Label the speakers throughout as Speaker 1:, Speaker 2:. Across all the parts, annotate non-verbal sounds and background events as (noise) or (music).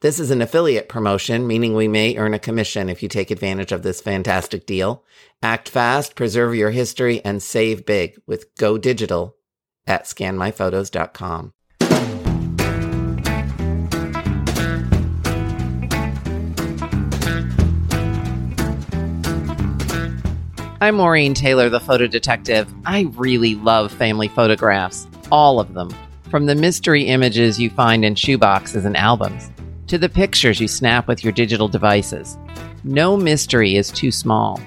Speaker 1: This is an affiliate promotion, meaning we may earn a commission if you take advantage of this fantastic deal. Act fast, preserve your history, and save big with Go Digital at scanmyphotos.com. I'm Maureen Taylor, the photo detective. I really love family photographs, all of them, from the mystery images you find in shoeboxes and albums to the pictures you snap with your digital devices. No mystery is too small.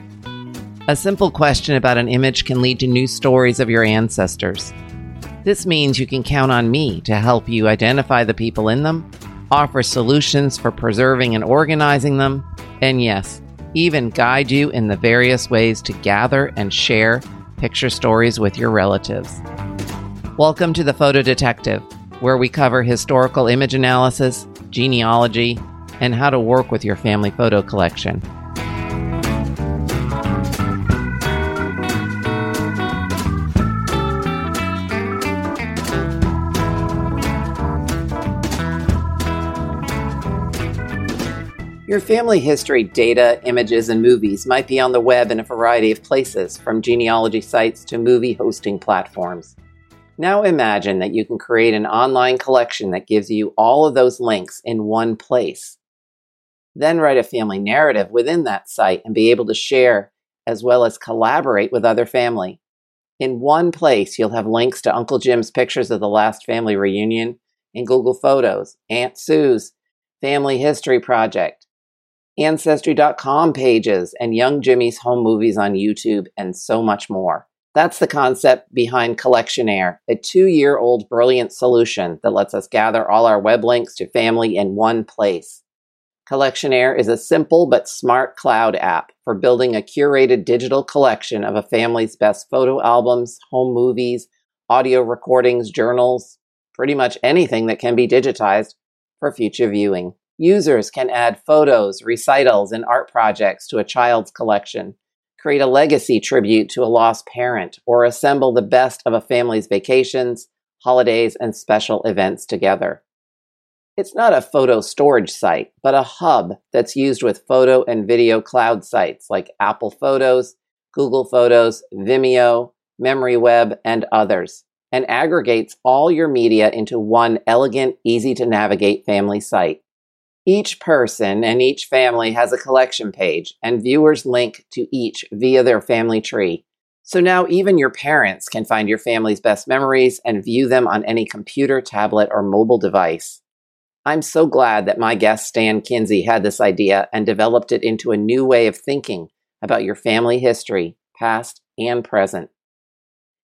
Speaker 1: A simple question about an image can lead to new stories of your ancestors. This means you can count on me to help you identify the people in them, offer solutions for preserving and organizing them, and yes, even guide you in the various ways to gather and share picture stories with your relatives. Welcome to the Photo Detective, where we cover historical image analysis genealogy, and how to work with your family photo collection. Your family history data, images, and movies might be on the web in a variety of places, from genealogy sites to movie hosting platforms. Now imagine that you can create an online collection that gives you all of those links in one place. Then write a family narrative within that site and be able to share as well as collaborate with other family. In one place, you'll have links to Uncle Jim's pictures of the last family reunion in Google Photos, Aunt Sue's family history project, Ancestry.com pages, and Young Jimmy's home movies on YouTube, and so much more. That's the concept behind Collectionaire, a two year old brilliant solution that lets us gather all our web links to family in one place. Collectionaire is a simple but smart cloud app for building a curated digital collection of a family's best photo albums, home movies, audio recordings, journals, pretty much anything that can be digitized for future viewing. Users can add photos, recitals, and art projects to a child's collection create a legacy tribute to a lost parent, or assemble the best of a family's vacations, holidays, and special events together. It's not a photo storage site, but a hub that's used with photo and video cloud sites like Apple Photos, Google Photos, Vimeo, MemoryWeb, and others, and aggregates all your media into one elegant, easy to navigate family site. Each person and each family has a collection page, and viewers link to each via their family tree. So now even your parents can find your family's best memories and view them on any computer, tablet, or mobile device. I'm so glad that my guest Stan Kinsey had this idea and developed it into a new way of thinking about your family history, past and present.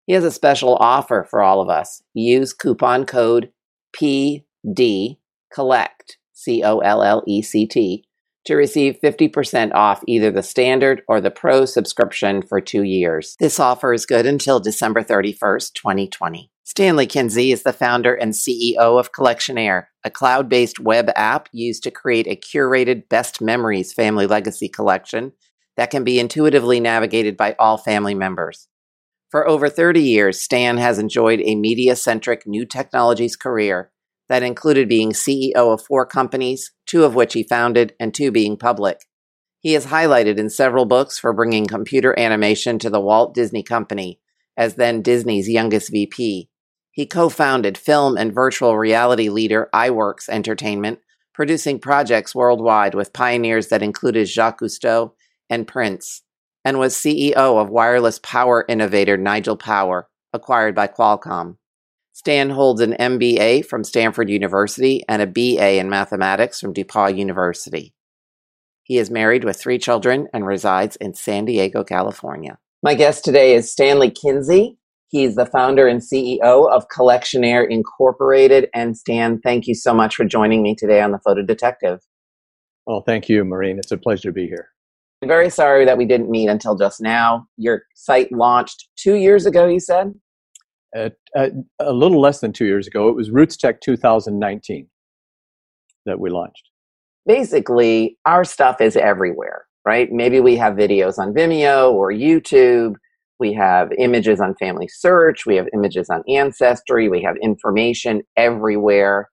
Speaker 1: He has a special offer for all of us. Use coupon code PD COLLECT C O L L E C T, to receive 50% off either the standard or the pro subscription for two years. This offer is good until December 31st, 2020. Stanley Kinsey is the founder and CEO of Collectionaire, a cloud based web app used to create a curated Best Memories family legacy collection that can be intuitively navigated by all family members. For over 30 years, Stan has enjoyed a media centric new technologies career that included being CEO of four companies, two of which he founded and two being public. He is highlighted in several books for bringing computer animation to the Walt Disney Company, as then Disney's youngest VP. He co founded film and virtual reality leader iwerks Entertainment, producing projects worldwide with pioneers that included Jacques Cousteau and Prince, and was CEO of wireless power innovator Nigel Power, acquired by Qualcomm. Stan holds an MBA from Stanford University and a BA in mathematics from DePauw University. He is married with three children and resides in San Diego, California. My guest today is Stanley Kinsey. He's the founder and CEO of Collectionaire Incorporated. And Stan, thank you so much for joining me today on The Photo Detective.
Speaker 2: Well, thank you, Maureen. It's a pleasure to be here.
Speaker 1: I'm very sorry that we didn't meet until just now. Your site launched two years ago, you said?
Speaker 2: A little less than two years ago. It was Roots Tech 2019 that we launched.
Speaker 1: Basically, our stuff is everywhere, right? Maybe we have videos on Vimeo or YouTube. We have images on Family Search. We have images on Ancestry. We have information everywhere.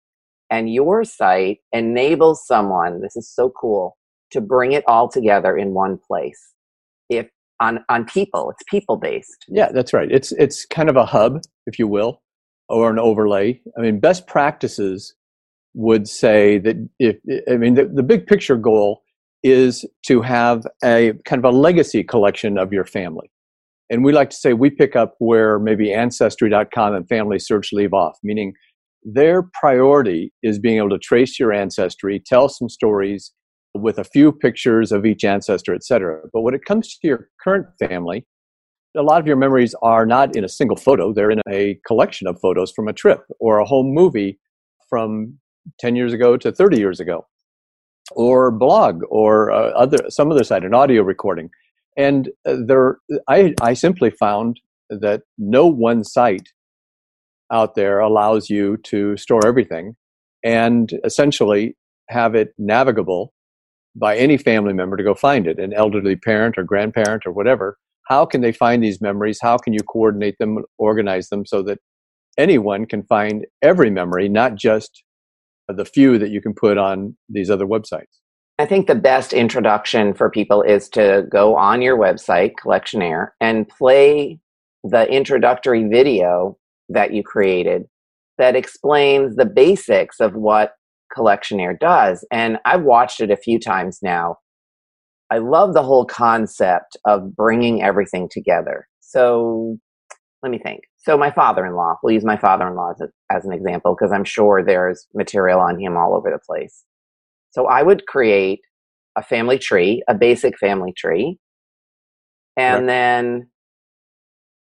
Speaker 1: And your site enables someone, this is so cool, to bring it all together in one place. On, on people, it's people based.
Speaker 2: Yeah, that's right. It's it's kind of a hub, if you will, or an overlay. I mean, best practices would say that if I mean the, the big picture goal is to have a kind of a legacy collection of your family. And we like to say we pick up where maybe ancestry.com and family search leave off, meaning their priority is being able to trace your ancestry, tell some stories with a few pictures of each ancestor, etc. But when it comes to your current family, a lot of your memories are not in a single photo, they're in a collection of photos from a trip or a home movie from 10 years ago to 30 years ago or blog or uh, other some other site an audio recording and uh, there I, I simply found that no one site out there allows you to store everything and essentially have it navigable by any family member to go find it an elderly parent or grandparent or whatever. How can they find these memories? How can you coordinate them organize them so that anyone can find every memory not just the few that you can put on these other websites?
Speaker 1: I think the best introduction for people is to go on your website, Collectionaire, and play the introductory video that you created that explains the basics of what Collectionaire does. And I've watched it a few times now. I love the whole concept of bringing everything together. So let me think. So my father-in-law, we'll use my father-in-law as, a, as an example because I'm sure there's material on him all over the place. So I would create a family tree, a basic family tree. And right. then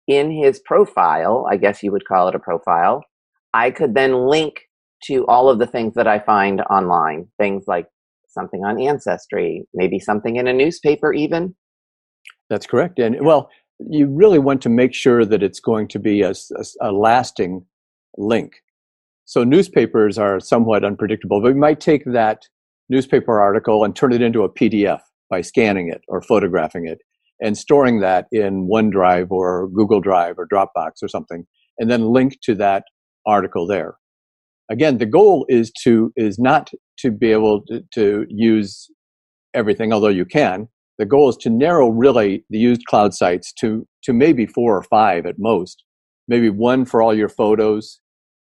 Speaker 1: in his profile, I guess you would call it a profile, I could then link to all of the things that I find online. Things like something on Ancestry, maybe something in a newspaper, even.
Speaker 2: That's correct. And well, you really want to make sure that it's going to be a, a, a lasting link. So newspapers are somewhat unpredictable, but we might take that newspaper article and turn it into a PDF by scanning it or photographing it and storing that in OneDrive or Google Drive or Dropbox or something, and then link to that article there. Again, the goal is to is not to be able to, to use everything, although you can. The goal is to narrow really the used cloud sites to to maybe four or five at most. Maybe one for all your photos,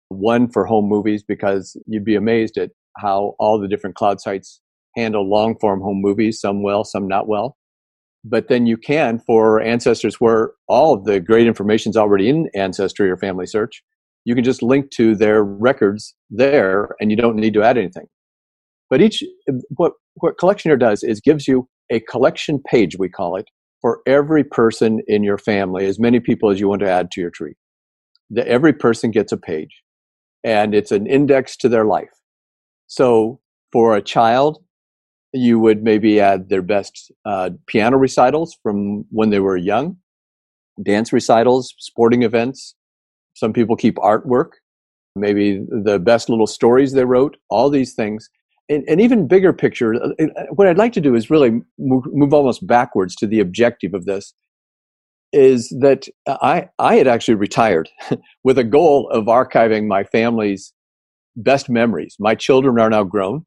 Speaker 2: one for home movies, because you'd be amazed at how all the different cloud sites handle long form home movies, some well, some not well. But then you can for ancestors where all of the great information is already in Ancestry or Family Search, you can just link to their records there and you don't need to add anything. But each, what, what Collectionaire does is gives you a collection page, we call it, for every person in your family, as many people as you want to add to your tree. The, every person gets a page and it's an index to their life. So for a child, you would maybe add their best uh, piano recitals from when they were young, dance recitals, sporting events. Some people keep artwork, maybe the best little stories they wrote, all these things. And, and even bigger picture, uh, uh, what I'd like to do is really move, move almost backwards to the objective of this is that I, I had actually retired (laughs) with a goal of archiving my family's best memories. My children are now grown.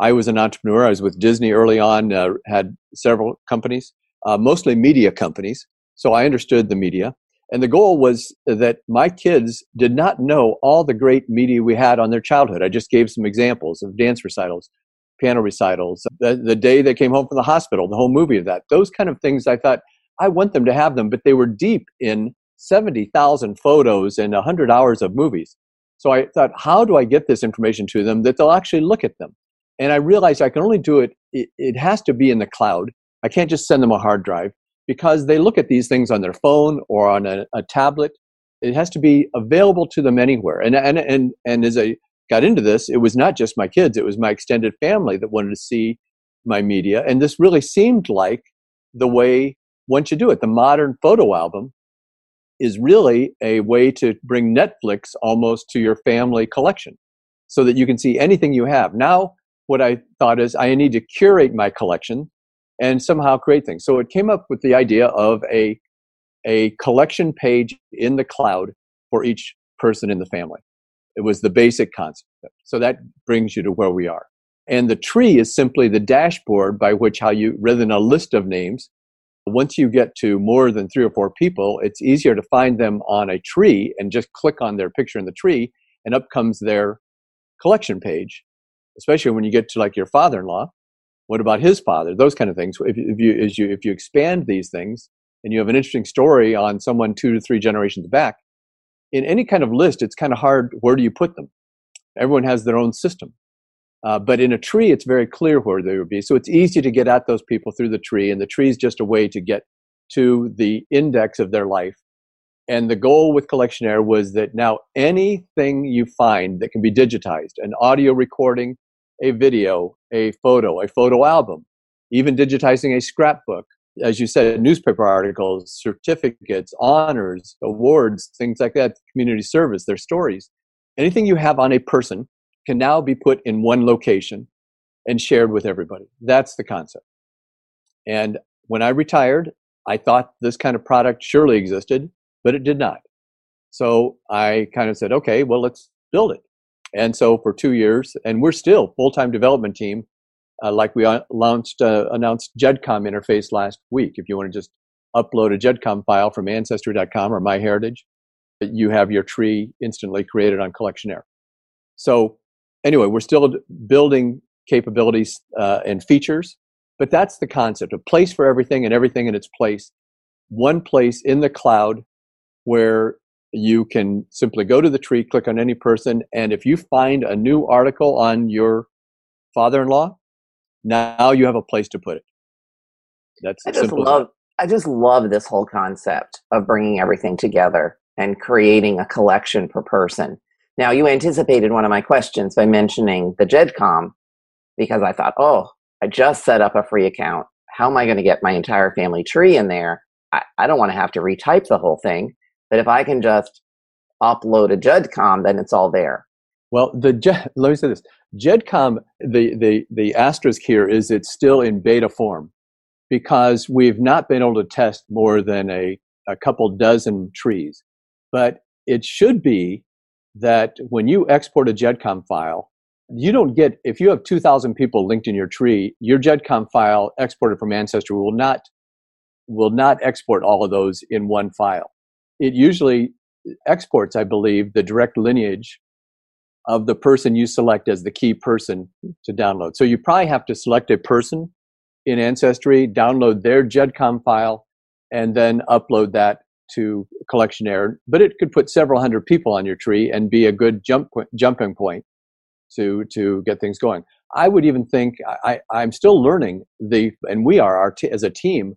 Speaker 2: I was an entrepreneur. I was with Disney early on, uh, had several companies, uh, mostly media companies. So I understood the media. And the goal was that my kids did not know all the great media we had on their childhood. I just gave some examples of dance recitals, piano recitals, the, the day they came home from the hospital, the whole movie of that. Those kind of things I thought I want them to have them, but they were deep in 70,000 photos and 100 hours of movies. So I thought, how do I get this information to them that they'll actually look at them? And I realized I can only do it, it, it has to be in the cloud. I can't just send them a hard drive because they look at these things on their phone or on a, a tablet. It has to be available to them anywhere. And, and, and, and as I got into this, it was not just my kids, it was my extended family that wanted to see my media. And this really seemed like the way one should do it. The modern photo album is really a way to bring Netflix almost to your family collection so that you can see anything you have. Now, what I thought is I need to curate my collection and somehow create things. So it came up with the idea of a, a collection page in the cloud for each person in the family. It was the basic concept. So that brings you to where we are. And the tree is simply the dashboard by which how you, rather than a list of names, once you get to more than three or four people, it's easier to find them on a tree and just click on their picture in the tree, and up comes their collection page. Especially when you get to like your father-in-law, what about his father? Those kind of things. If, if you as you if you expand these things and you have an interesting story on someone two to three generations back, in any kind of list, it's kind of hard. Where do you put them? Everyone has their own system. Uh, but in a tree, it's very clear where they would be. So it's easy to get at those people through the tree, and the tree is just a way to get to the index of their life. And the goal with Collectionaire was that now anything you find that can be digitized, an audio recording, a video, a photo, a photo album, even digitizing a scrapbook, as you said, newspaper articles, certificates, honors, awards, things like that, community service, their stories. Anything you have on a person can now be put in one location and shared with everybody. That's the concept. And when I retired, I thought this kind of product surely existed, but it did not. So I kind of said, okay, well, let's build it. And so for two years, and we're still full-time development team, uh, like we launched, uh, announced GEDCOM interface last week. If you want to just upload a GEDCOM file from Ancestry.com or MyHeritage, you have your tree instantly created on Collectionaire. So anyway, we're still building capabilities uh, and features, but that's the concept a place for everything and everything in its place. One place in the cloud where you can simply go to the tree, click on any person, and if you find a new article on your father in law, now you have a place to put it.
Speaker 1: That's I just love. I just love this whole concept of bringing everything together and creating a collection per person. Now, you anticipated one of my questions by mentioning the GEDCOM because I thought, oh, I just set up a free account. How am I going to get my entire family tree in there? I, I don't want to have to retype the whole thing. But if I can just upload a GEDCOM, then it's all there.
Speaker 2: Well, the (laughs) let me say this: GEDCOM, the the the asterisk here is it's still in beta form because we've not been able to test more than a a couple dozen trees, but it should be that when you export a GEDCOM file, you don't get, if you have 2,000 people linked in your tree, your GEDCOM file exported from Ancestry will not, will not export all of those in one file. It usually exports, I believe, the direct lineage of the person you select as the key person to download. So you probably have to select a person in Ancestry, download their GEDCOM file, and then upload that to collectionaire, but it could put several hundred people on your tree and be a good jump jumping point to to get things going. I would even think I, I'm still learning the, and we are our t- as a team.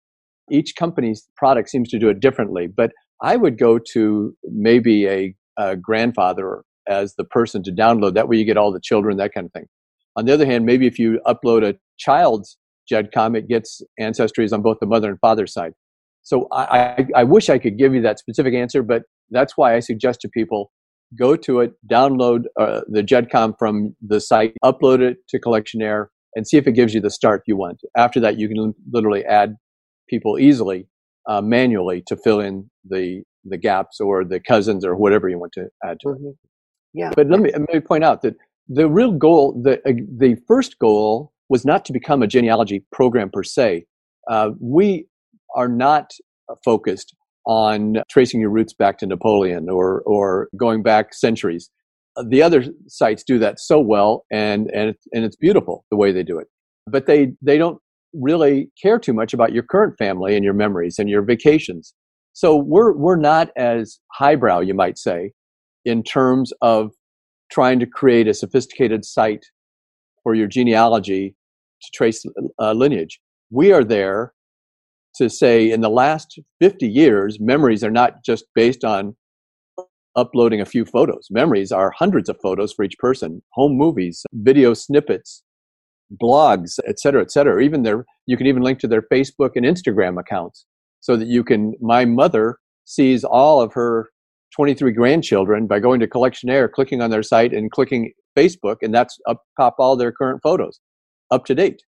Speaker 2: Each company's product seems to do it differently, but I would go to maybe a, a grandfather as the person to download. That way, you get all the children, that kind of thing. On the other hand, maybe if you upload a child's GEDCOM, it gets ancestries on both the mother and father side. So I, I, I wish I could give you that specific answer, but that's why I suggest to people go to it, download uh, the GEDCOM from the site, upload it to Collectionaire, and see if it gives you the start you want. After that, you can literally add people easily uh, manually to fill in the the gaps or the cousins or whatever you want to add to mm-hmm. it.
Speaker 1: Yeah.
Speaker 2: But let me let me point out that the real goal, the uh, the first goal, was not to become a genealogy program per se. Uh, we are not focused on tracing your roots back to Napoleon or, or going back centuries. The other sites do that so well, and, and, and it's beautiful the way they do it. But they, they don't really care too much about your current family and your memories and your vacations. So we're, we're not as highbrow, you might say, in terms of trying to create a sophisticated site for your genealogy to trace uh, lineage. We are there to say in the last 50 years, memories are not just based on uploading a few photos. Memories are hundreds of photos for each person, home movies, video snippets, blogs, et cetera, et cetera. Even their, you can even link to their Facebook and Instagram accounts so that you can, my mother sees all of her 23 grandchildren by going to Collectionaire, clicking on their site and clicking Facebook, and that's up top all their current photos up to date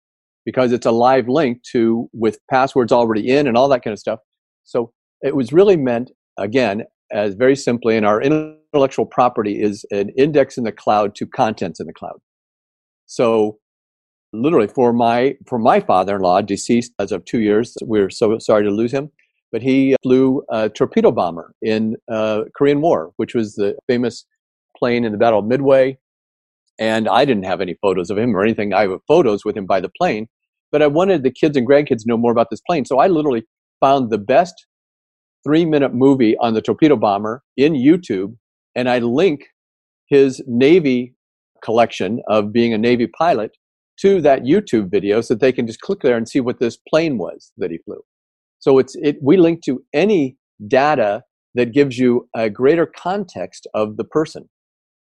Speaker 2: because it's a live link to with passwords already in and all that kind of stuff. So it was really meant again as very simply, and our intellectual property is an index in the cloud to contents in the cloud. So literally for my for my father-in-law deceased as of two years we're so sorry to lose him but he flew a torpedo bomber in uh, korean war which was the famous plane in the battle of midway and i didn't have any photos of him or anything. I have photos with him by the plane but i wanted the kids and grandkids to know more about this plane so i literally found the best three minute movie on the torpedo bomber in youtube and i link his navy collection of being a navy pilot to that YouTube video so that they can just click there and see what this plane was that he flew. So it's it we link to any data that gives you a greater context of the person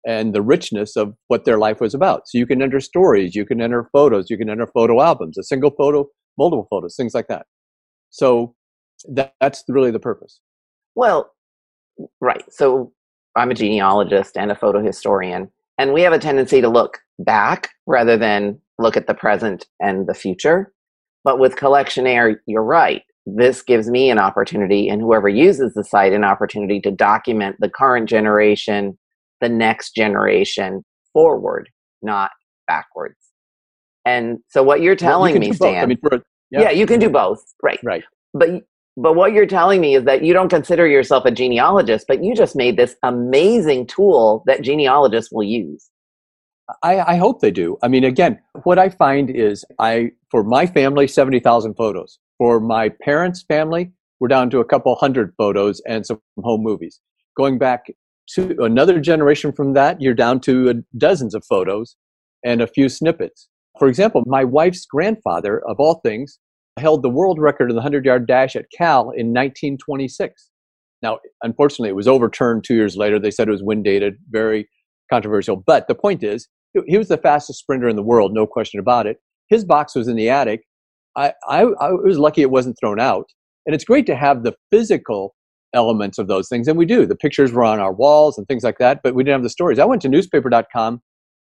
Speaker 2: and the richness of what their life was about. So you can enter stories, you can enter photos, you can enter photo albums, a single photo, multiple photos, things like that. So that, that's really the purpose.
Speaker 1: Well, right. So I'm a genealogist and a photo historian, and we have a tendency to look back rather than look at the present and the future. But with Collectionaire, you're right. This gives me an opportunity, and whoever uses the site, an opportunity to document the current generation, the next generation forward, not backwards. And so, what you're telling well, you me, Stan, I mean, a, yeah. yeah, you can do both, right?
Speaker 2: Right.
Speaker 1: But but what you're telling me is that you don't consider yourself a genealogist, but you just made this amazing tool that genealogists will use.
Speaker 2: I, I, hope they do. I mean, again, what I find is I, for my family, 70,000 photos. For my parents' family, we're down to a couple hundred photos and some home movies. Going back to another generation from that, you're down to dozens of photos and a few snippets. For example, my wife's grandfather, of all things, held the world record in the 100 yard dash at Cal in 1926. Now, unfortunately, it was overturned two years later. They said it was wind dated, very controversial. But the point is, he was the fastest sprinter in the world, no question about it. His box was in the attic. I, I, I was lucky it wasn't thrown out. And it's great to have the physical elements of those things. And we do. The pictures were on our walls and things like that, but we didn't have the stories. I went to newspaper.com,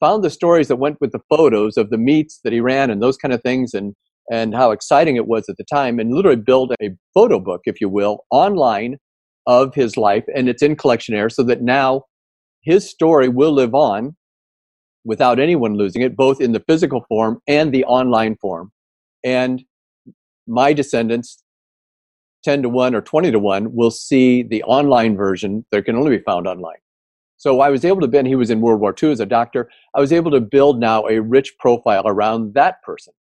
Speaker 2: found the stories that went with the photos of the meets that he ran and those kind of things and, and how exciting it was at the time, and literally built a photo book, if you will, online of his life. And it's in Collectionaire so that now his story will live on without anyone losing it, both in the physical form and the online form. And my descendants, 10 to 1 or 20 to 1, will see the online version that can only be found online. So I was able to, Ben, he was in World War II as a doctor. I was able to build now a rich profile around that person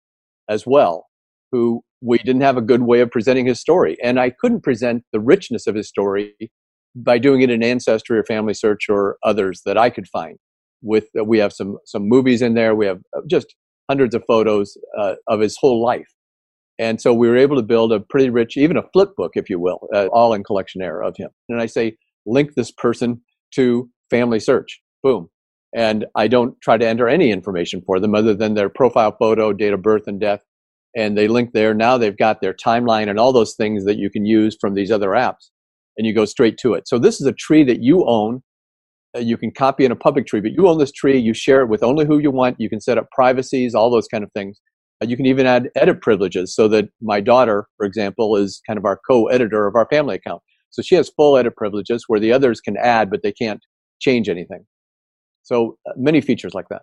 Speaker 2: as well, who we didn't have a good way of presenting his story. And I couldn't present the richness of his story by doing it in Ancestry or Family Search or others that I could find with uh, we have some some movies in there. We have uh, just hundreds of photos uh, of his whole life. And so we were able to build a pretty rich even a flip book if you will uh, all in Collectionaire of him. And i say link this person to family search. Boom. And i don't try to enter any information for them other than their profile photo date of birth and death and they link there. Now they've got their timeline and all those things that you can use from these other apps and you go straight to it so this is a tree that you own uh, you can copy in a public tree, but you own this tree, you share it with only who you want, you can set up privacies, all those kind of things. Uh, you can even add edit privileges so that my daughter, for example, is kind of our co-editor of our family account. So she has full edit privileges where the others can add, but they can't change anything. So uh, many features like that.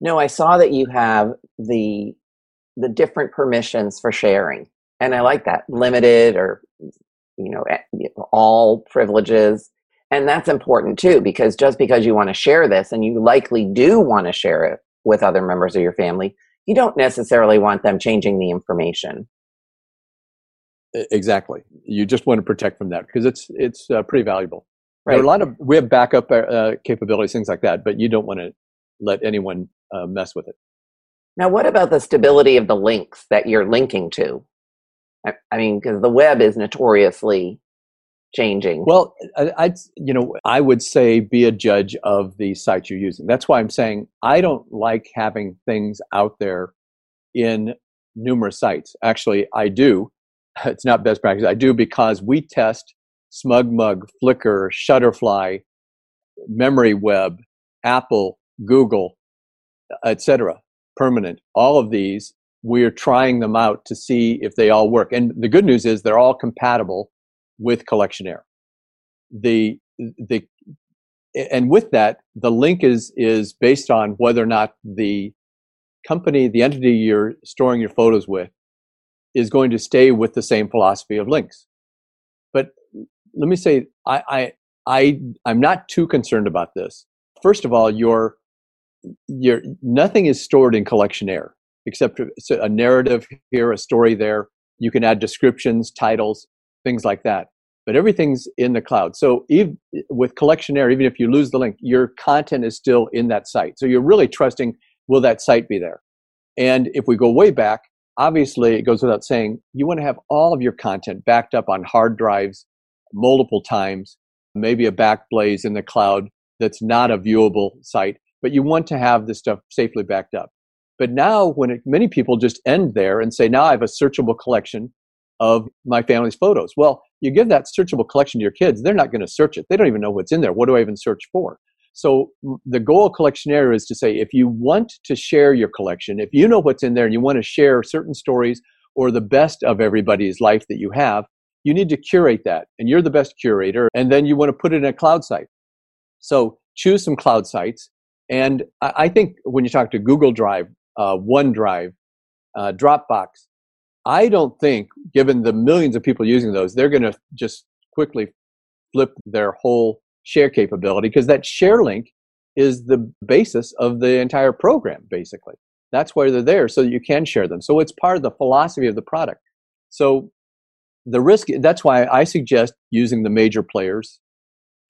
Speaker 1: No, I saw that you have the the different permissions for sharing, and I like that limited or you know all privileges and that's important too, because just because you want to share this and you likely do want to share it with other members of your family, you don't necessarily want them changing the information.
Speaker 2: Exactly. You just want to protect from that because it's it's uh, pretty valuable. Right. There are a lot of we have backup uh, capabilities, things like that, but you don't want to let anyone uh, mess with it.
Speaker 1: Now, what about the stability of the links that you're linking to? I, I mean, because the web is notoriously changing?
Speaker 2: Well, I, would you know, I would say be a judge of the site you're using. That's why I'm saying I don't like having things out there in numerous sites. Actually, I do. (laughs) It's not best practice. I do because we test SmugMug, Flickr, Shutterfly, MemoryWeb, Apple, Google, etc. Permanent. All of these, we're trying them out to see if they all work. And the good news is they're all compatible with Collectionaire. The the and with that, the link is is based on whether or not the company, the entity you're storing your photos with, is going to stay with the same philosophy of links. But let me say, I, I, I I'm not too concerned about this. First of all, your your nothing is stored in Collectionaire except a narrative here, a story there. You can add descriptions, titles, things like that. But everything's in the cloud. So even with Collectionaire, even if you lose the link, your content is still in that site. So you're really trusting will that site be there? And if we go way back, obviously it goes without saying, you want to have all of your content backed up on hard drives multiple times, maybe a backblaze in the cloud that's not a viewable site, but you want to have this stuff safely backed up. But now, when it, many people just end there and say, now I have a searchable collection of my family's photos. Well, you give that searchable collection to your kids, they're not going to search it. They don't even know what's in there. What do I even search for? So the goal of Collectionaire is to say if you want to share your collection, if you know what's in there and you want to share certain stories or the best of everybody's life that you have, you need to curate that. And you're the best curator. And then you want to put it in a cloud site. So choose some cloud sites. And I think when you talk to Google Drive, uh, OneDrive, uh, Dropbox, I don't think, given the millions of people using those, they're going to just quickly flip their whole share capability because that share link is the basis of the entire program, basically. That's why they're there, so you can share them. So it's part of the philosophy of the product. So the risk, that's why I suggest using the major players.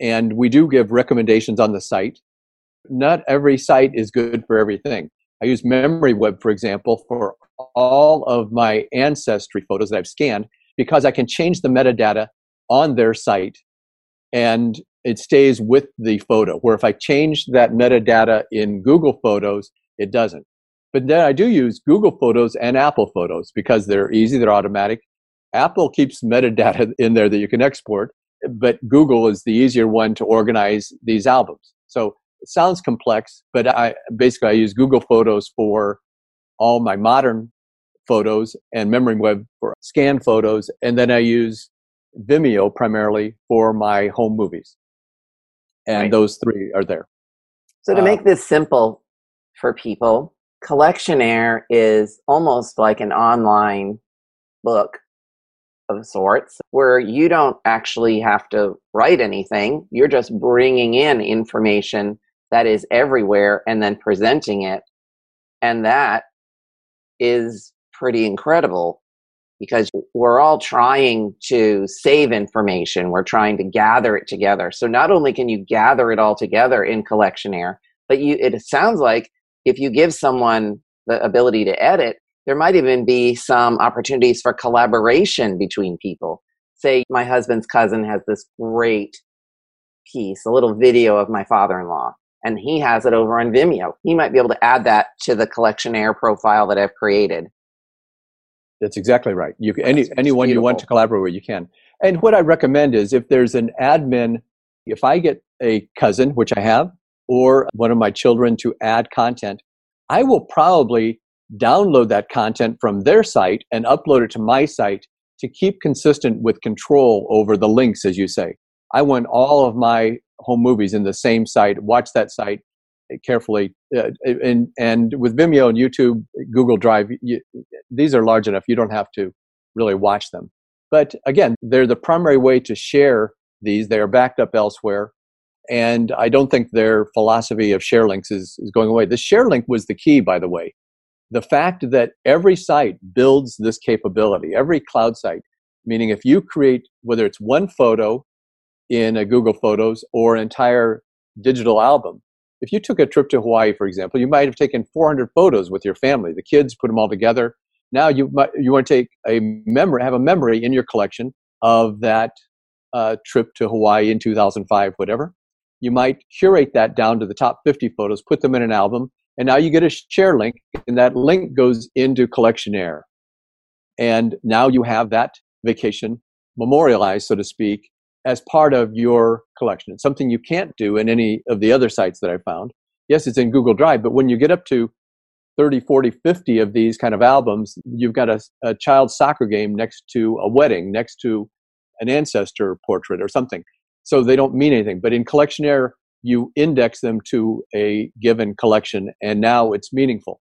Speaker 2: And we do give recommendations on the site. Not every site is good for everything. I use MemoryWeb, for example, for all of my ancestry photos that I've scanned because I can change the metadata on their site and it stays with the photo. Where if I change that metadata in Google Photos, it doesn't. But then I do use Google Photos and Apple Photos because they're easy, they're automatic. Apple keeps metadata (laughs) in there that you can export, but Google is the easier one to organize these albums. So it sounds complex, but I basically I use Google Photos for all my modern photos and Memory Web for scanned photos, and then I use Vimeo primarily for my home movies and right. those three are there.
Speaker 1: So to make um, this simple for people, Collectionaire is almost like an online book of sorts where you don't actually have to write anything. You're just bringing in information that is everywhere and then presenting it. And that is pretty incredible because we're all trying to save information. We're trying to gather it together. So not only can you gather it all together in Collectionaire, but you, it sounds like if you give someone the ability to edit, there might even be some opportunities for collaboration between people. Say my husband's cousin has this great piece, a little video of my father-in-law, and he has it over on Vimeo. He might be able to add that to the Collectionaire profile that I've created
Speaker 2: that's exactly right. You can, any anyone beautiful. you want to collaborate with, you can. And what I recommend is if there's an admin, if I get a cousin, which I have, or one of my children to add content, I will probably download that content from their site and upload it to my site to keep consistent with control over the links, as you say. I want all of my home movies in the same site, watch that site, carefully. Uh, and and with Vimeo and YouTube, Google Drive, you, these are large enough you don't have to really watch them. But again, they're the primary way to share these. They are backed up elsewhere. And I don't think their philosophy of share links is, is going away. The share link was the key, by the way. The fact that every site builds this capability, every cloud site, meaning if you create, whether it's one photo in a Google Photos or an entire digital album, if you took a trip to Hawaii, for example, you might have taken 400 photos with your family. The kids put them all together. Now you might, you want to take a memory, have a memory in your collection of that uh, trip to Hawaii in 2005, whatever. You might curate that down to the top 50 photos, put them in an album, and now you get a share link, and that link goes into Collectionaire. And now you have that vacation memorialized, so to speak, as part of your collection. It's something you can't do in any of the other sites that I found. Yes, it's in Google Drive, but when you get up to 30, 40, 50 of these kind of albums, you've got a, a child's soccer game next to a wedding, next to an ancestor portrait or something. So they don't mean anything. But in Collectionaire, you index them to a given collection, and now it's meaningful.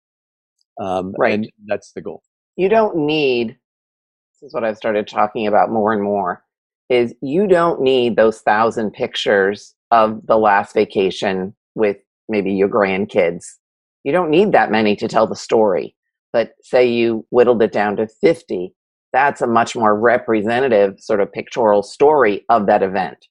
Speaker 2: Um, right. And that's the goal.
Speaker 1: You don't need, this is what I've started talking about more and more, is you don't need those thousand pictures of the last vacation with maybe your grandkids. You don't need that many to tell the story. But say you whittled it down to 50, that's a much more representative sort of pictorial story of that event.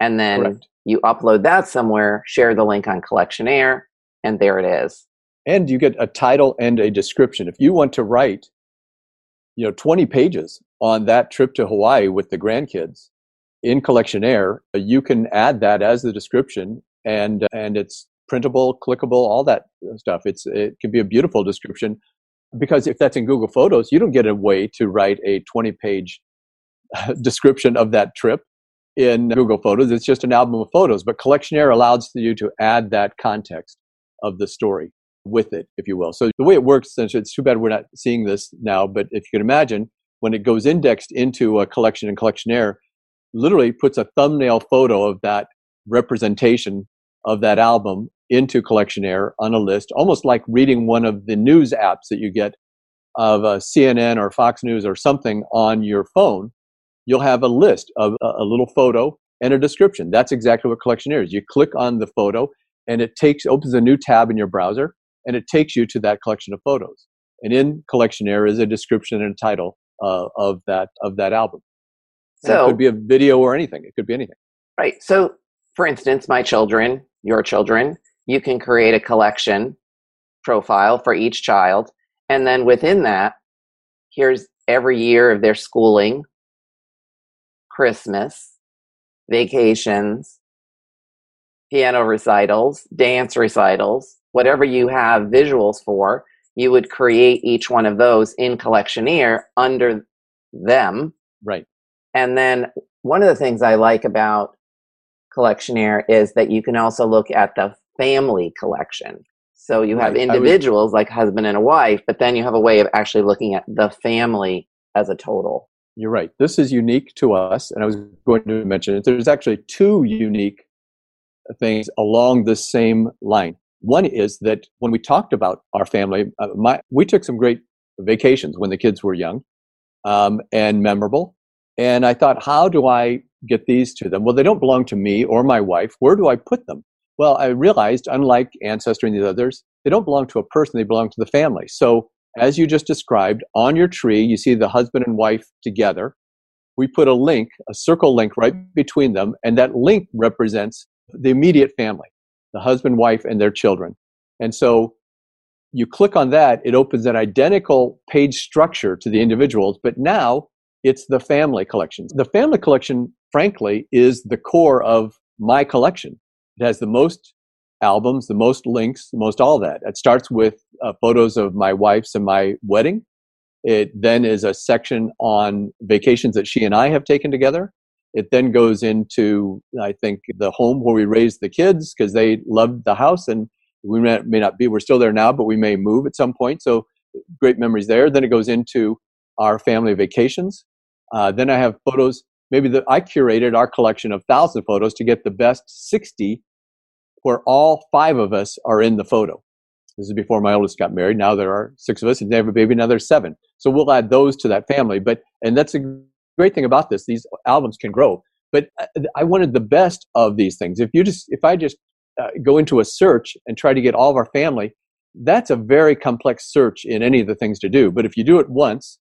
Speaker 1: And then Correct. you upload that somewhere, share the link on Collectionaire, and there it is.
Speaker 2: And you get a title and a description. If you want to write, you know, 20 pages on that trip to Hawaii with the grandkids in Collectionaire, you can add that as the description and uh, and it's printable, clickable, all that uh, stuff. It's it can be a beautiful description because if that's in Google Photos, you don't get a way to write a 20 page uh, (laughs) description of that trip in Google Photos. It's just an album of photos, but Collectionaire allows you to add that context of the story with it, if you will. So the way it works, it's too bad we're not seeing this now, but if you can imagine, when it goes indexed into a collection in Collectionaire, literally puts a thumbnail photo of that representation of that album into Collectionaire on a list, almost like reading one of the news apps that you get of uh, a CNN or Fox News or something on your phone. You'll have a list of a, a little photo and a description. That's exactly what Collectionaire is. You click on the photo and it takes opens a new tab in your browser and it takes you to that collection of photos. And in Collectionaire is a description and a title uh, of that of that album. So and it could be a video or anything. It could be anything.
Speaker 1: Right. So, for instance, my children, your children, you can create a collection profile for each child, and then within that, here's every year of their schooling, Christmas, vacations, piano recitals, dance recitals, whatever you have visuals for, you would create each one of those in Collectionaire under them.
Speaker 2: Right.
Speaker 1: And then one of the things I like about Collectionaire is that you can also look at the family collection. So you have right. individuals like husband and a wife, but then you have a way of actually looking at the family as a total.
Speaker 2: You're right. This is unique to us. And I was going to mention it. There's actually two unique things along the same line. One is that when we talked about our family, uh, my, we took some great vacations when the kids were young um, and memorable. And I thought, how do I get these to them? Well, they don't belong to me or my wife. Where do I put them? Well, I realized, unlike Ancestry and the others, they don't belong to a person, they belong to the family. So, as you just described, on your tree, you see the husband and wife together. We put a link, a circle link right between them, and that link represents the immediate family the husband, wife, and their children. And so you click on that, it opens an identical page structure to the individuals, but now it's the family collection. The family collection, frankly, is the core of my collection. It has the most albums, the most links, the most all that. It starts with uh, photos of my wife's and my wedding. It then is a section on vacations that she and I have taken together. It then goes into, I think, the home where we raised the kids because they loved the house and we may, may not be, we're still there now, but we may move at some point. So great memories there. Then it goes into our family vacations. Uh, then I have photos, maybe that I curated our collection of thousand photos to get the best 60 where all five of us are in the photo. This is before my oldest got married. Now there are six of us and they have a baby, now there's seven. So we'll add those to that family. But, and that's a great thing about this these albums can grow but i wanted the best of these things if you just if i just uh, go into a search and try to get all of our family that's a very complex search in any of the things to do but if you do it once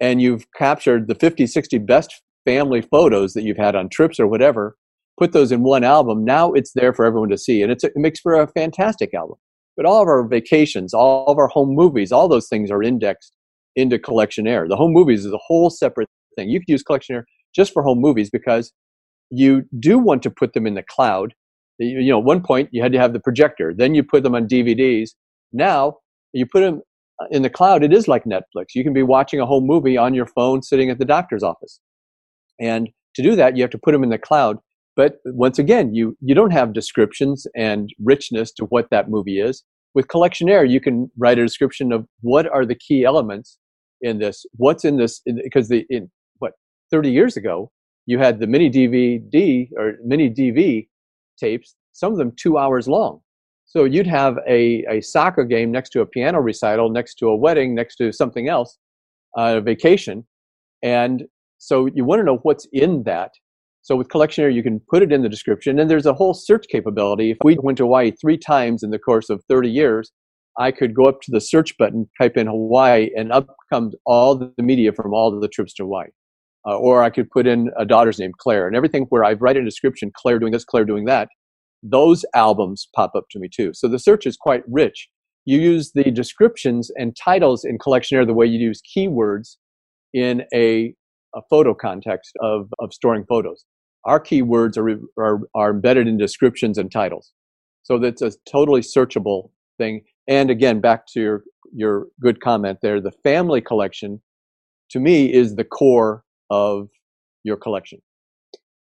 Speaker 2: and you've captured the 50 60 best family photos that you've had on trips or whatever put those in one album now it's there for everyone to see and a, it makes for a fantastic album but all of our vacations all of our home movies all those things are indexed into Collectionaire. the home movies is a whole separate thing. You could use Collectionaire just for home movies because you do want to put them in the cloud. You, you know, one point you had to have the projector, then you put them on DVDs. Now you put them uh, in the cloud. It is like Netflix. You can be watching a home movie on your phone sitting at the doctor's office. And to do that, you have to put them in the cloud. But once again, you, you don't have descriptions and richness to what that movie is. With Collectionaire, you can write a description of what are the key elements in this, what's in this, because the, in 30 years ago, you had the mini DVD or mini DV tapes, some of them two hours long. So you'd have a, a soccer game next to a piano recital, next to a wedding, next to something else, uh, a vacation. And so you want to know what's in that. So with Collectionaire, you can put it in the description, and there's a whole search capability. If we went to Hawaii three times in the course of 30 years, I could go up to the search button, type in Hawaii, and up comes all the media from all the trips to Hawaii. Uh, or I could put in a daughter's name, Claire, and everything where I write a description, Claire doing this, Claire doing that, those albums pop up to me too. So the search is quite rich. You use the descriptions and titles in Collectionaire the way you use keywords in a, a photo context of, of storing photos. Our keywords are, are, are embedded in descriptions and titles. So that's a totally searchable thing. And again, back to your, your good comment there, the family collection to me is the core of your collection.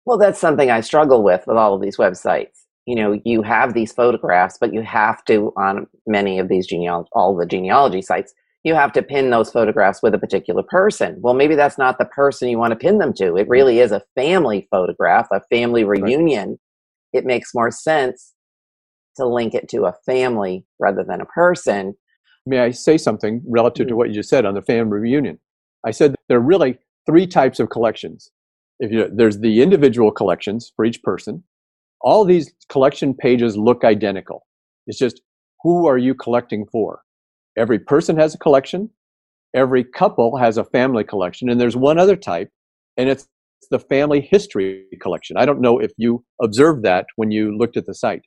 Speaker 1: Well, that's something I struggle with with all of these websites. You know, you have these photographs, but you have to, on many of these genealogy, all the genealogy sites, you have to pin those photographs with a particular person. Well, maybe that's not the person you want to pin them to. It mm. really is a family photograph, a family reunion. Right. It makes more sense to link it to a family rather than a person.
Speaker 2: May I say something relative to mm. what you just said on the family reunion? I said there are really three types of collections. If you, there's the individual collections for each person. All these collection pages look identical. It's just who are you collecting for? Every person has a collection. Every couple has a family collection. And there's one other type, and it's the family history collection. I don't know if you observed that when you looked at the site.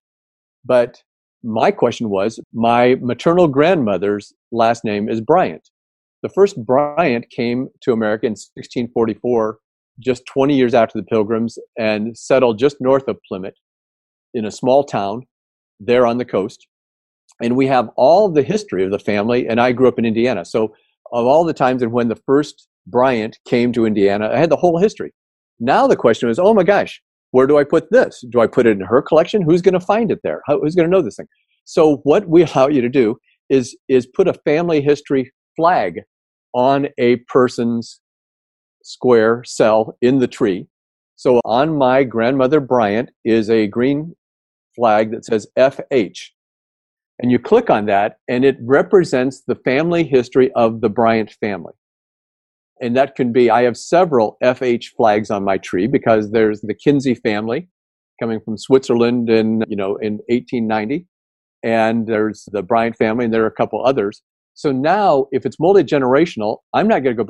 Speaker 2: But my question was my maternal grandmother's last name is Bryant. The first Bryant came to America in 1644, just 20 years after the Pilgrims, and settled just north of Plymouth in a small town there on the coast. And we have all the history of the family, and I grew up in Indiana. So, of all the times and when the first Bryant came to Indiana, I had the whole history. Now the question is, oh my gosh, where do I put this? Do I put it in her collection? Who's going to find it there? How, who's going to know this thing? So what we allow you to do is is put a family history flag on a person's square cell in the tree. So on my grandmother Bryant is a green flag that says FH. And you click on that, and it represents the family history of the Bryant family. And that can be, I have several FH flags on my tree because there's the Kinsey family coming from Switzerland in, you know, in 1890. And there's the Bryant family, and there are a couple others. So now, if it's multi generational, I'm not going to go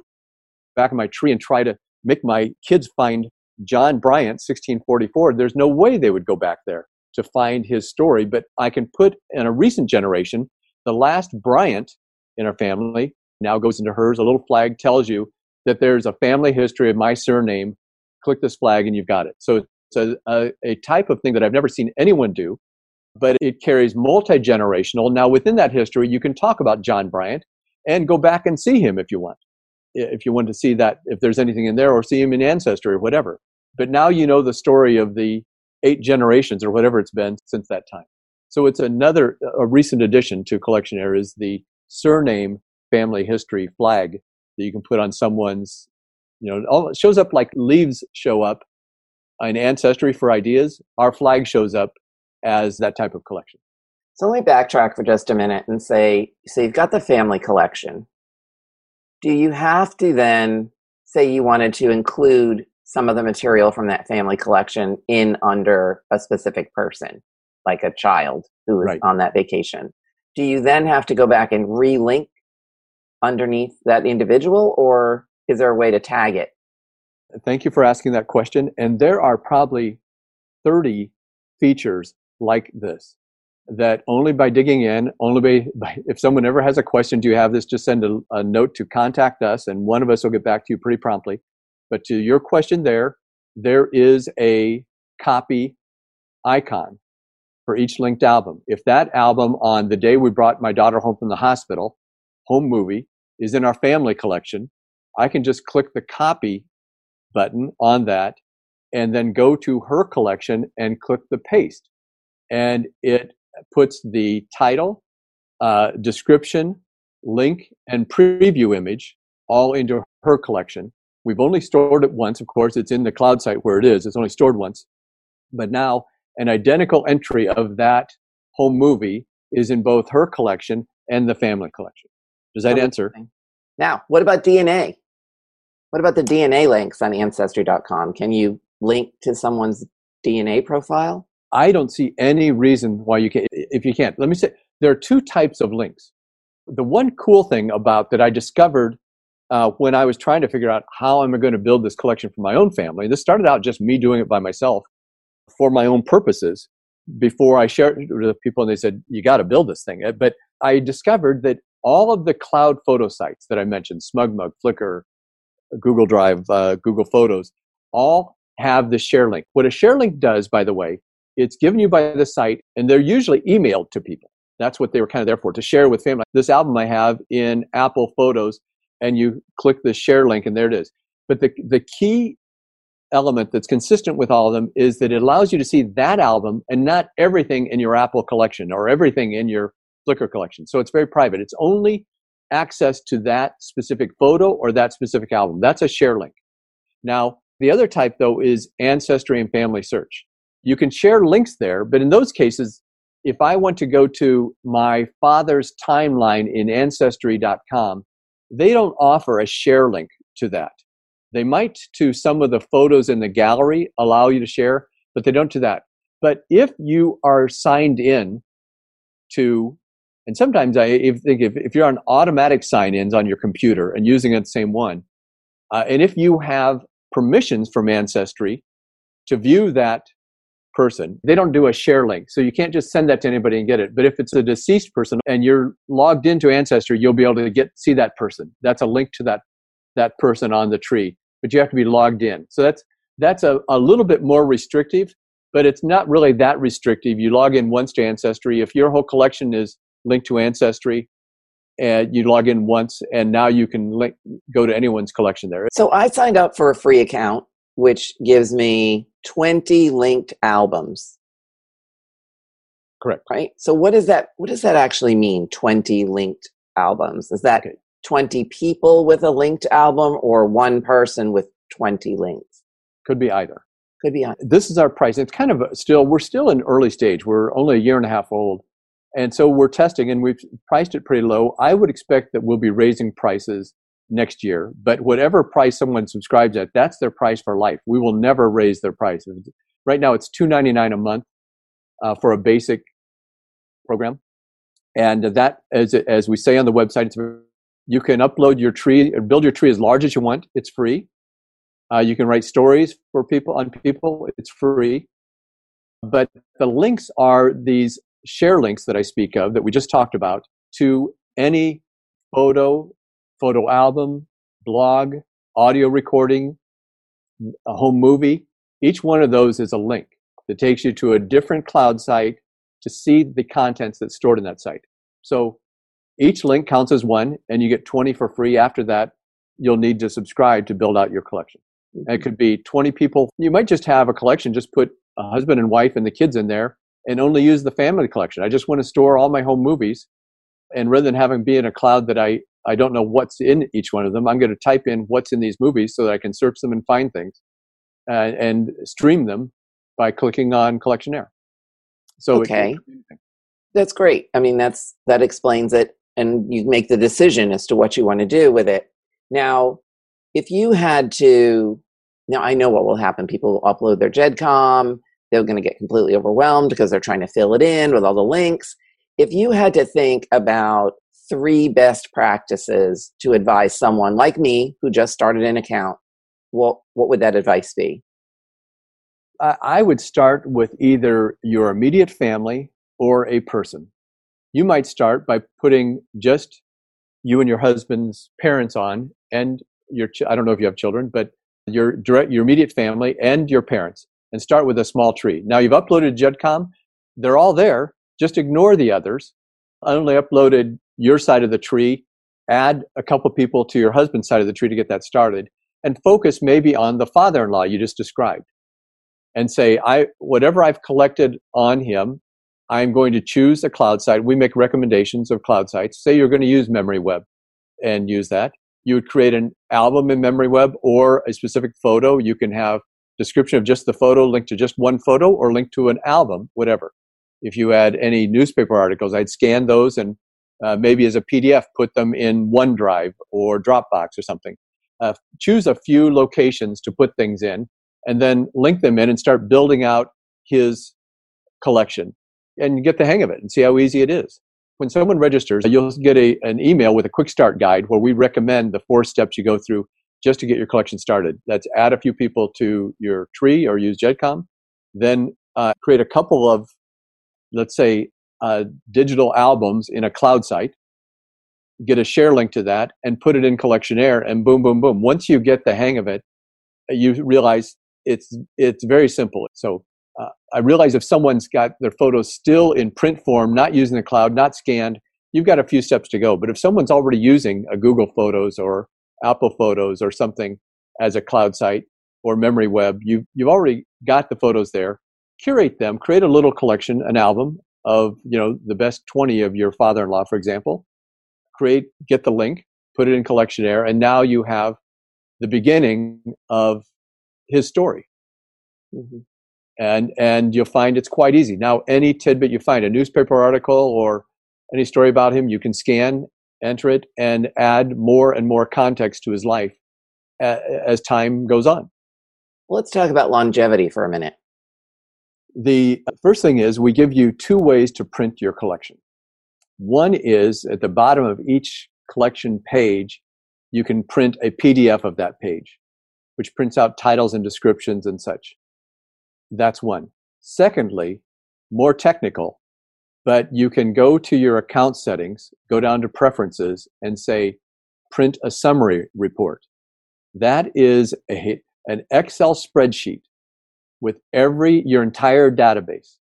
Speaker 2: back in my tree and try to make my kids find John Bryant, 1644. There's no way they would go back there to find his story. But I can put in a recent generation, the last Bryant in our family now goes into hers. A little flag tells you that there's a family history of my surname. Click this flag and you've got it. So it's a, a, a type of thing that I've never seen anyone do but it carries multi generational. Now, within that history, you can talk about John Bryant and go back and see him if you want. If you want to see that, if there's anything in there, or see him in Ancestry or whatever. But now you know the story of the eight generations or whatever it's been since that time. So it's another, a recent addition to Collectionaire is the surname family history flag that you can put on someone's, you know, all, it shows up like leaves show up in Ancestry for ideas. Our flag shows up as that type of collection.
Speaker 1: So let me backtrack for just a minute and say so you've got the family collection. Do you have to then say you wanted to include some of the material from that family collection in under a specific person, like a child who is right. on that vacation? Do you then have to go back and relink underneath that individual, or is there a way to tag it?
Speaker 2: Thank you for asking that question. And there are probably 30 features like this that only by digging in, only (laughs) by, if someone ever has a question, do you have this? Just send a, a, note to contact us, and one of us will get back to you pretty promptly. But to your question there, there is a copy icon for each linked album. If that album on the day we brought my daughter home from the hospital, home movie, is in our family collection, I can just click the copy button on that and then go to her collection and click the paste. And it puts the title, uh, description, link, and preview image all into her collection. We've only stored it once. Of course, it's in the cloud site where it is. It's only stored once. But now an identical entry of that home movie is in both her collection and the family collection. Does that answer?
Speaker 1: Now, what about DNA? What about the DNA links on Ancestry.com? Can you link to someone's DNA profile?
Speaker 2: I don't see any reason why you can't. If you can't, let me say there are two types of links. The one cool thing about that I discovered uh, when I was trying to figure out how I'm going to build this collection for my own family. This started out just me doing it by myself for my own purposes before I shared it with people and they said, you got to build this thing. But I discovered that all of the cloud photo sites that I mentioned, SmugMug, Flickr, Google Drive, uh, Google Photos, all have the share link. What a share link does, by the way, it's given you by the site and they're usually emailed to people. That's what they were kind of there for, to share with family. This album I have in Apple Photos and you click the share link and there it is. But the, the key element that's consistent with all of them is that it allows you to see that album and not everything in your Apple collection or everything in your Flickr collection. So it's very private. It's only access to that specific photo or that specific album. That's a share link. Now, the other type though is ancestry and family search. You can share links there, but in those cases, if I want to go to my father's timeline in ancestry.com, they don't offer a share link to that. They might to some of the photos in the gallery allow you to share, but they don't do that. But if you are signed in to, and sometimes I think if, if you're on automatic sign ins on your computer and using the same one, uh, and if you have permissions from Ancestry to view that person, they don't do a share link. So you can't just send that to anybody and get it. But if it's a deceased person and you're logged into Ancestry, you'll be able to get see that person. That's a link to that that person on the tree, but you have to be logged in. So that's that's a, a little bit more restrictive, but it's not really that restrictive. You log in once to Ancestry. If your whole collection is linked to Ancestry, and you log in once, and now you can link, go to anyone's collection there.
Speaker 1: So I signed up for a free account, which gives me 20 linked albums.
Speaker 2: Correct.
Speaker 1: Right. So what does that what does that actually mean? 20 linked albums. Is that okay. 20 people with a linked album or one person with 20 links?
Speaker 2: Could be either.
Speaker 1: Could be either.
Speaker 2: This is our price. It's kind of still, we're still in early stage. We're only a year and a half old. And so we're testing and we've priced it pretty low. I would expect that we'll be raising prices next year, but whatever price someone subscribes at, that's their price for life. We will never raise their price. Right now it's $2.99 a month uh, for a basic program. And that, as, as we say on the website, you can upload your tree, and build your tree as large as you want. It's free. Uh, you can write stories for people on people. It's free. But the links are these share links that I speak of that we just talked about to any photo, photo album, blog, audio recording, a home movie. Each one of those is a link that takes you to a different cloud site to see the contents that's stored in that site. So each link counts as one, and you get 20 for free. After that, you'll need to subscribe to build out your collection. It could be 20 people. You might just have a collection, just put a husband and wife and the kids in there and only use the family collection. I just want to store all my home movies. And rather than having be in a cloud that I, I don't know what's in each one of them, I'm going to type in what's in these movies so that I can search them and find things uh, and stream them by clicking on Collectionaire.
Speaker 1: So okay. That's great. I mean, that's that explains it and you make the decision as to what you want to do with it. Now, if you had to, now I know what will happen. People will upload their GEDCOM, they're going to get completely overwhelmed because they're trying to fill it in with all the links. If you had to think about three best practices to advise someone like me who just started an account, what, what would that advice be?
Speaker 2: I would start with either your immediate family or a person you might start by putting just you and your husband's parents on and your I don't know if you have children, but your direct, your immediate family, and your parents, and start with a small tree. Now you've uploaded GEDCOM; they're all there. Just ignore the others. Only uploaded your side of the tree. Add a couple people to your husband's side of the tree to get that started, and focus maybe on the father-in-law you just described, and say, "I whatever I've collected on him, I'm going to choose a cloud site. We make recommendations of cloud sites. Say you're going to use Memory Web and use that. You would create an album in Memory Web or a specific photo. You can have description of just the photo, link to just one photo, or link to an album, whatever. If you had any newspaper articles, I'd scan those and uh, maybe as a PDF put them in OneDrive or Dropbox or something. Uh, choose a few locations to put things in and then link them in and start building out his collection and get the hang of it and see how easy it is. When someone registers, you'll get a, an email with a quick start guide where we recommend the four steps you go through just to get your collection started. That's add a few people to your tree or use GEDCOM, then uh, create a couple of, let's say, uh, digital albums in a cloud site, get a share link to that, and put it in Collectionaire, and boom, boom, boom. Once you get the hang of it, you realize it's it's very simple. So uh, I realize if someone's got their photos still in print form, not using the cloud, not scanned, you've got a few steps to go. But if someone's already using a Google Photos or Apple Photos or something as a cloud site or Memory Web, you've, you've already got the photos there. Curate them, create a little collection, an album of you know the best 20 of your father-in-law, for example. Create, get the link, put it in Collectionaire, and now you have the beginning of his story. Mm-hmm and and you'll find it's quite easy. Now, any tidbit you find, a newspaper article or any story about him, you can scan, enter it, and add more and more context to his life as time goes on.
Speaker 1: Let's talk about longevity for a minute.
Speaker 2: The first thing is we give you two ways to print your collection. One is at the bottom of each collection page, you can print a PDF of that page, which prints out titles and descriptions and such. That's one. Secondly, more technical, but you can go to your account settings, go down to preferences, and say print a summary report. That is a, an Excel spreadsheet with every your entire database,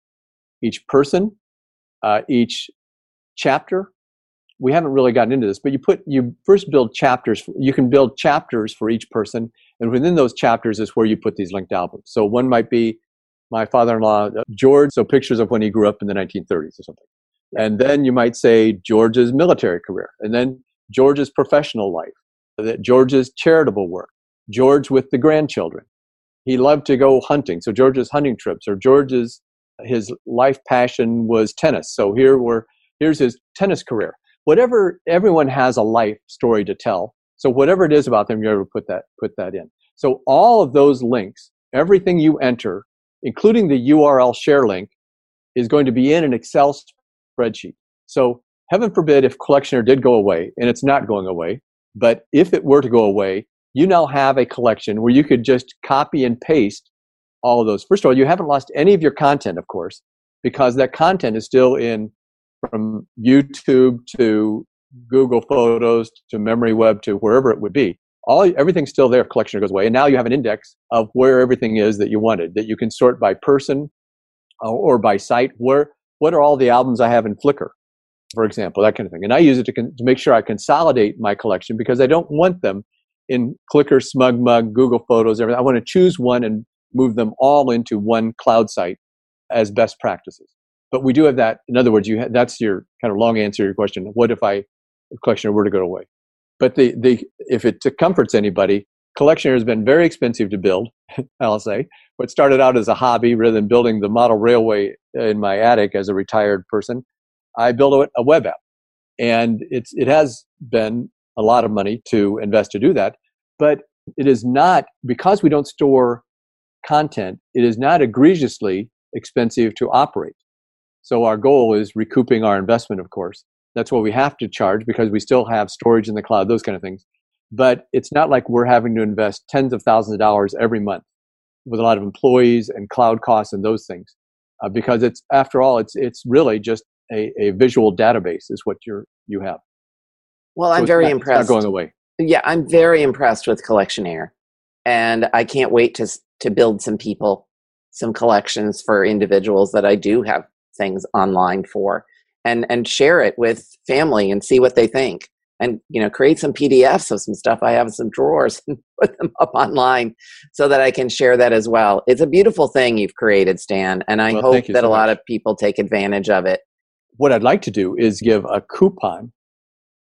Speaker 2: each person, uh, each chapter. We haven't really gotten into this, but you put you first build chapters. You can build chapters for each person, and within those chapters is where you put these linked albums. So one might be my father-in-law uh, George, so pictures of when he grew up in the 1930s or something. And then you might say George's military career, and then George's professional life, that George's charitable work, George with the grandchildren. He loved to go hunting, so George's hunting trips, or George's his life passion was tennis. So here were here's his tennis career. Whatever everyone has a life story to tell. So whatever it is about them, you're able to put that put that in. So all of those links, everything you enter including the URL share link, is going to be in an Excel spreadsheet. So heaven forbid if Collectionaire did go away, and it's not going away, but if it were to go away, you now have a collection where you could just copy and paste all of those. First of all, you haven't lost any of your content, of course, because that content is still in from YouTube to Google Photos to Memory Web to wherever it would be. All everything's still there if Collectionaire goes away and now you have an index of where everything is that you wanted that you can sort by person uh, or by site. Where what are all the albums i have in flickr for example that kind of thing. And i use it to, con- to make sure i consolidate my collection because i don't want them in flickr smugmug google photos everything i want to choose one and move them all into one cloud site as best practices but we do have that in other words you ha- that's your kind of long answer to your question what if i if Collectionaire were to go away but the, the if it comforts anybody, Collectionaire has been very expensive to build. (laughs) I'll say what started out as a hobby rather than building the model railway in my attic as a retired person. I built a, a web app, and it's it has been a lot of money to invest to do that. But it is not because we don't store content. It is not egregiously expensive to operate. So our goal is recouping our investment, of course. That's what we have to charge because we still have storage in the cloud, those kind of things. But it's not like we're having to invest tens of thousands of dollars every month with a lot of employees and cloud costs and those things. Uh, because it's after all, it's it's really just a, a visual database is what you're you have.
Speaker 1: Well, I'm very impressed.
Speaker 2: not, going away.
Speaker 1: Yeah, I'm very impressed with Collectionaire. and I can't wait to to build some people, some collections for individuals that I do have things online for, and and share it with family and see what they think, and you know create some PDFs of some stuff I have in some drawers (laughs) and put them up online so that I can share that as well. It's a beautiful thing you've created, Stan, and I well, hope that so a lot of people take advantage of it.
Speaker 2: What I'd like to do is give a coupon.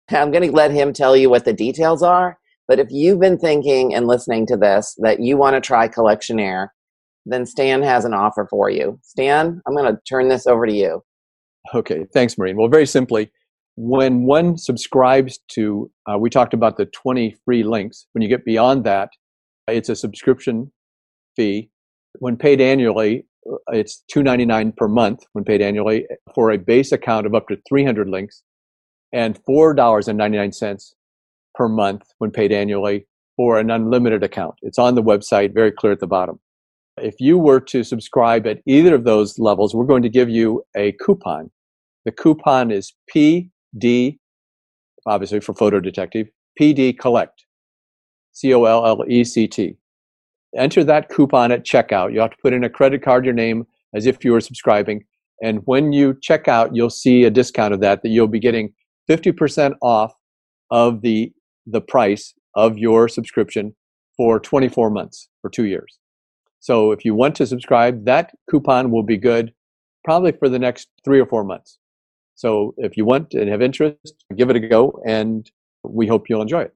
Speaker 2: (laughs)
Speaker 1: I'm going to let him tell you what the details are but if you've been thinking and listening to this that you want to try Collectionaire, then Stan has an offer for you. Stan, I'm going to turn this over to you.
Speaker 2: Okay, thanks, Maureen. Well, very simply, when one subscribes to, uh, we talked about the 20 free links. When you get beyond that, it's a subscription fee. When paid annually, uh, it's $2.99 per month when paid annually for a base account of up to 300 links and $4.99 per month when paid annually for an unlimited account. It's on the website, very clear at the bottom. If you were to subscribe at either of those levels, we're going to give you a coupon. The coupon is PD, obviously for Photo Detective, PD Collect, C O L L E C T. Enter that coupon at checkout. You have to put in a credit card, your name, as if you were subscribing. And when you check out, you'll see a discount of that, that you'll be getting 50% off of the the price of your subscription for 24 months for two years. So if you want to subscribe, that coupon will be good probably for the next three or four months. So if you want and have interest, give it a go, and we hope you'll enjoy it.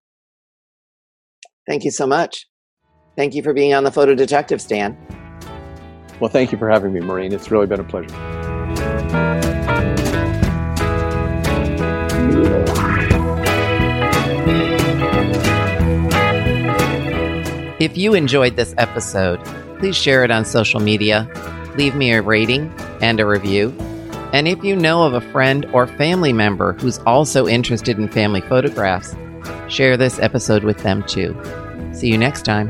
Speaker 1: Thank you so much. Thank you for being on the Photo Detective Stan.
Speaker 2: Well, thank you for having me, Maureen. It's really been a pleasure.
Speaker 1: If you enjoyed this episode, please share it on social media, leave me a rating and a review. And if you know of a friend or family member who's also interested in family photographs, share this episode with them too. See you next time.